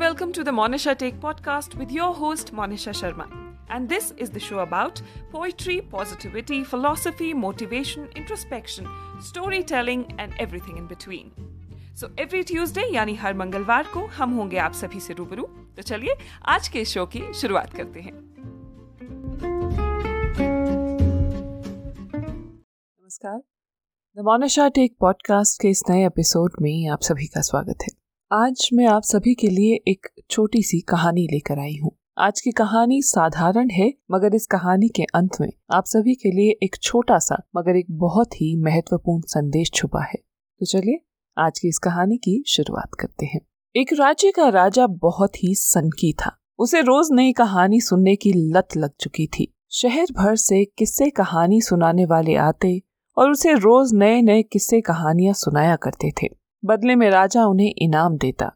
welcome to the Monisha Take podcast with your host Monisha Sharma. And this is the show about poetry, positivity, philosophy, motivation, introspection, storytelling and everything in between. So every Tuesday यानी हर मंगलवार को हम होंगे आप सभी से रूबरू तो चलिए आज के शो की शुरुआत करते हैं नमस्कार द मोनिशा टेक पॉडकास्ट के इस नए एपिसोड में आप सभी का स्वागत है आज मैं आप सभी के लिए एक छोटी सी कहानी लेकर आई हूँ। आज की कहानी साधारण है, मगर इस कहानी के अंत में आप सभी के लिए एक छोटा सा मगर एक बहुत ही महत्वपूर्ण संदेश छुपा है। तो चलिए, आज की इस कहानी की शुरुआत करते हैं। एक राज्य का राजा बहुत ही सनकी था। उसे रोज नई कहानी सुनने की लत लग चुकी थी। शहर भर से किस्से कहानी सुनाने वाले आते और उसे रोज नए नए किस्से कहानियाँ सुनाया करते थे। बदले में राजा उन्हें इनाम देता।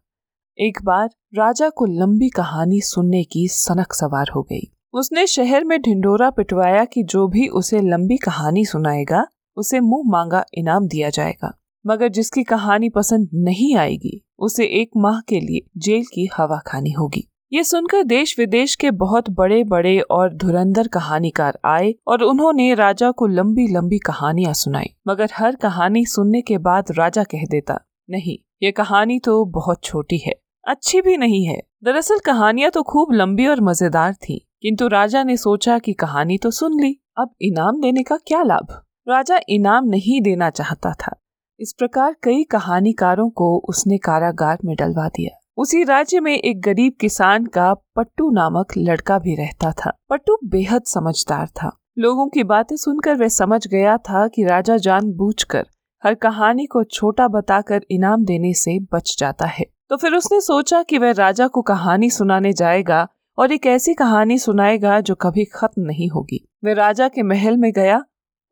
एक बार राजा को लंबी कहानी सुनने की सनक सवार हो गई। उसने शहर में ढिंडोरा पिटवाया कि जो भी उसे लंबी कहानी सुनाएगा, उसे मुँह मांगा इनाम दिया जाएगा। मगर जिसकी कहानी पसंद नहीं आएगी, उसे एक माह के लिए जेल की हवा खानी होगी। ये सुनकर देश विदेश के बहुत बड़े बड़े और धुरंधर कहानीकार आए और उन्होंने राजा को लंबी लंबी कहानियाँ सुनाई। मगर हर कहानी सुनने के बाद राजा कह देता नहीं, ये कहानी तो बहुत छोटी है। अच्छी भी नहीं है। दरअसल कहानियाँ तो खूब लंबी और मज़ेदार थी, किंतु राजा ने सोचा कि कहानी तो सुन ली, अब इनाम देने का क्या लाभ? राजा इनाम नहीं देना चाहता था। इस प्रकार कई कहानीकारों को उसने कारागार में डलवा दिया। उसी राज्य में एक गरीब किसान का पट्टू नामक लड़का भी रहता था। पट्टू बेहद समझदार था। लोगों की बातें सुनकर वह समझ गया था कि राजा जान कर हर कहानी को छोटा बताकर इनाम देने से बच जाता है। तो फिर उसने सोचा कि वह राजा को कहानी सुनाने जाएगा और एक ऐसी कहानी सुनाएगा जो कभी खत्म नहीं होगी। वह राजा के महल में गया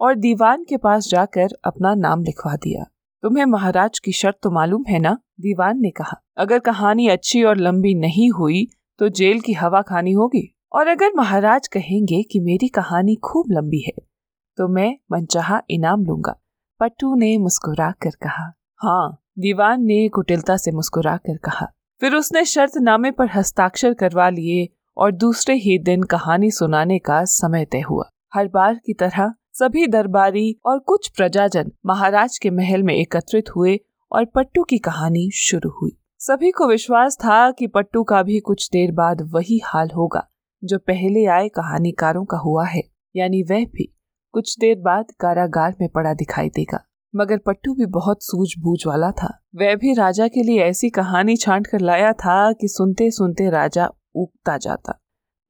और दीवान के पास जाकर अपना नाम लिखवा दिया। तुम्हें महाराज की शर्त तो मालूम है ना? दीवान ने कहा। अगर कहानी अच्छी और लंबी नहीं हुई तो जेल की हवा खानी होगी। और अगर महाराज कहेंगे कि मेरी कहानी खूब लंबी है तो मैं मनचाहा इनाम लूँगा। पट्टू ने मुस्कुरा कर कहा हाँ दीवान ने कुटिलता से मुस्कुरा कर कहा। फिर उसने शर्त नामे पर हस्ताक्षर करवा लिए और दूसरे ही दिन कहानी सुनाने का समय तय हुआ। हर बार की तरह सभी दरबारी और कुछ प्रजाजन महाराज के महल में एकत्रित हुए और पट्टू की कहानी शुरू हुई। सभी को विश्वास था कि पट्टू का भी कुछ देर बाद वही हाल होगा, जो पहले आए कहानीकारों का हुआ है, यानी वह भी। कुछ देर बाद कारागार में पड़ा दिखाई देगा। मगर पट्टू भी बहुत सूझबूझ वाला था। वह भी राजा के लिए ऐसी कहानी छांट कर लाया था कि सुनते सुनते राजा उगता जाता।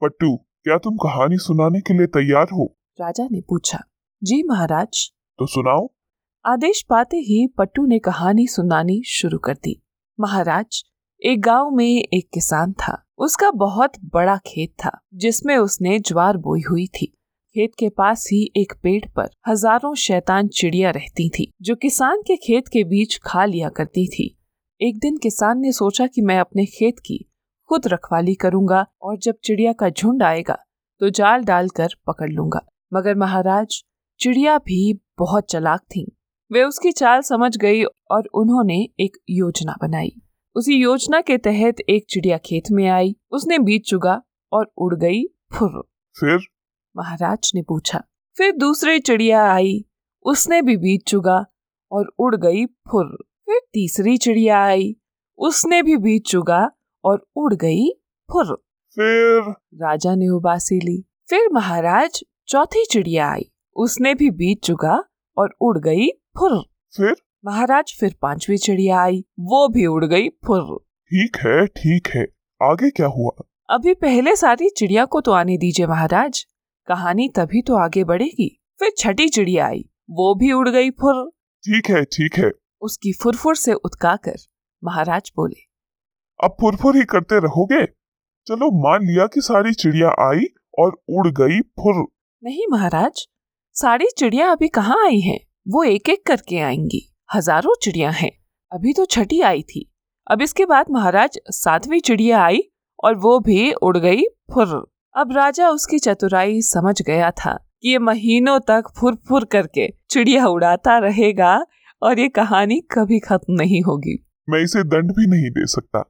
पट्टू क्या तुम कहानी सुनाने के लिए तैयार हो? राजा ने पूछा। जी महाराज। तो सुनाओ। आदेश पाते ही पट्टू ने कहानी सुनानी शुरू कर दी। महाराज एक गाँव में एक किसान था। उसका बहुत बड़ा खेत था जिसमें उसने ज्वार बोई हुई थी। खेत के पास ही एक पेड़ पर हज़ारों शैतान चिड़िया रहती थी, जो किसान के खेत के बीच खा लिया करती थी। एक दिन किसान ने सोचा कि मैं अपने खेत की खुद रखवाली करूँगा और जब चिड़िया का झुंड आएगा तो जाल डालकर पकड़ लूँगा। मगर महाराज, चिड़िया भी बहुत चलाक थी। वे उसकी चाल समझ गई और उन्होंने एक योजना बनाई। उसी योजना के तहत एक चिड़िया खेत में आई, उसने बीज चुगा और उड़ गई फुर फिर? महाराज ने पूछा। फिर दूसरी चिड़िया आई। उसने भी बीज चुगा और उड़ गई फुर। फिर तीसरी चिड़िया आई। उसने भी बीज चुगा और उड़ गई फुर। फिर? राजा ने उबासी ली। फिर महाराज चौथी चिड़िया आई। उसने भी बीत चुका और उड़ गई फुर। फिर? महाराज फिर पांचवी चिड़िया आई। वो भी उड़ गई फुर। ठीक है ठीक है। आगे क्या हुआ? अभी पहले सारी चिड़िया को तो आने दीजिए महाराज। कहानी तभी तो आगे बढ़ेगी। फिर छठी चिड़िया आई। वो भी उड़ गई फुर ठीक है ठीक है। उसकी फुरफुर से उतका कर महाराज बोले अब फुरफुर ही करते रहोगे? चलो मान लिया कि सारी चिड़िया आई और उड़ गई फुर नहीं महाराज सारी चिड़िया अभी कहाँ आई हैं? वो एक एक करके आएँगी। हज़ारों चिड़िया हैं। अभी तो छठी आई थी। अब इसके बाद महाराज सातवीं चिड़िया आई और वो भी उड़ गई फुर अब राजा उसकी चतुराई समझ गया था कि ये महीनों तक फुर फुर करके चिड़िया उड़ाता रहेगा और ये कहानी कभी खत्म नहीं होगी। मैं इसे दंड भी नहीं दे सकता।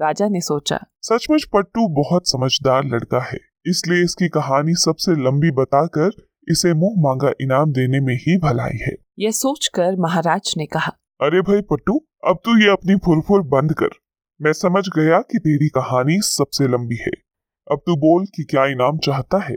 राजा ने सोचा। सचमुच पट्टू बहुत समझदार लड़का है इसलिए इसकी कहानी सबसे लंबी बताकर इसे मुँह मांगा इनाम देने में ही भलाई है। यह सोचकर महाराज ने कहा अरे भाई पट्टू अब तू ये अपनी फुरफुर बंद कर। मैं समझ गया कि तेरी कहानी सबसे लंबी है। अब तू बोल कि क्या इनाम चाहता है?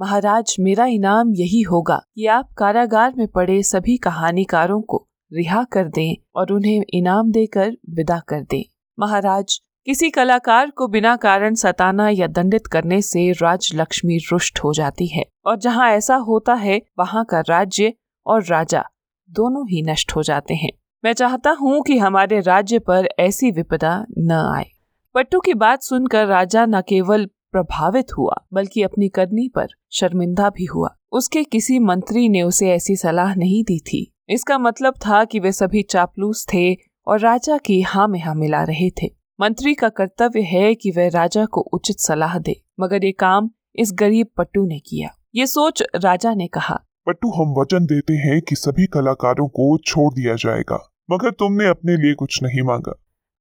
महाराज, मेरा इनाम यही होगा कि आप कारागार में पड़े सभी कहानीकारों को रिहा कर दें और उन्हें इनाम देकर विदा कर दें। महाराज, किसी कलाकार को बिना कारण सताना या दंडित करने से राज लक्ष्मी रुष्ट हो जाती है और जहाँ ऐसा होता है, वहाँ का राज्य और राजा दोनों ही नष्ट हो जाते हैं। मैं चाहता हूँ कि हमारे राज्य पर ऐसी विपदा न आए। पट्टू की बात सुनकर राजा न केवल प्रभावित हुआ बल्कि अपनी करनी पर शर्मिंदा भी हुआ। उसके किसी मंत्री ने उसे ऐसी सलाह नहीं दी थी। इसका मतलब था कि वे सभी चापलूस थे और राजा की हाँ में हाँ मिला रहे थे। मंत्री का कर्तव्य है कि वह राजा को उचित सलाह दे मगर ये काम इस गरीब पट्टू ने किया। ये सोच राजा ने कहा पट्टू हम वचन देते हैं कि सभी कलाकारों को छोड़ दिया जाएगा मगर तुमने अपने लिए कुछ नहीं मांगा।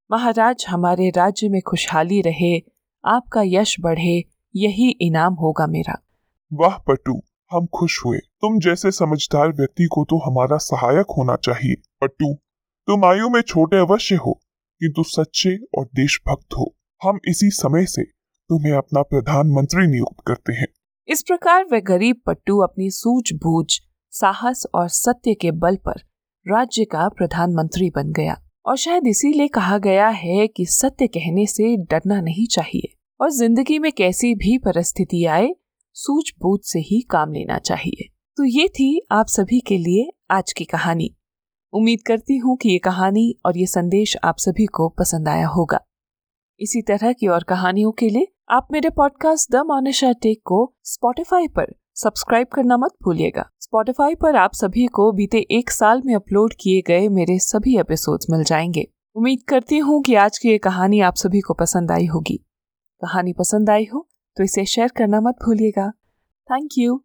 महाराज हमारे राज्य में खुशहाली रहे आपका यश बढ़े यही इनाम होगा मेरा। वाह पट्टू हम खुश हुए। तुम जैसे समझदार व्यक्ति को तो हमारा सहायक होना चाहिए। पट्टू तुम आयु में छोटे अवश्य हो किंतु सच्चे और देशभक्त हो। हम इसी समय से तुम्हें अपना प्रधानमंत्री नियुक्त करते हैं। इस प्रकार वह गरीब पट्टू अपनी सूझबूझ साहस और सत्य के बल पर राज्य का प्रधानमंत्री बन गया। और शायद इसीलिए कहा गया है कि सत्य कहने से डरना नहीं चाहिए और ज़िंदगी में कैसी भी परिस्थिति आए, सूझबूझ से ही काम लेना चाहिए। तो ये थी आप सभी के लिए आज की कहानी। उम्मीद करती हूँ कि ये कहानी और ये संदेश आप सभी को पसंद आया होगा। इसी तरह की और कहानियों के लिए आप मेरे पॉडकास्ट द मोनिशा टेक को स्पॉटिफाई पर सब्सक्राइब करना मत भूलिएगा। स्पॉटिफाई पर आप सभी को बीते एक साल में अपलोड किए गए मेरे सभी एपिसोड्स मिल जाएँगे। उम्मीद करती हूँ कि आज की ये कहानी आप सभी को पसंद आई होगी। कहानी पसंद आई हो तो इसे शेयर करना मत भूलिएगा। Thank you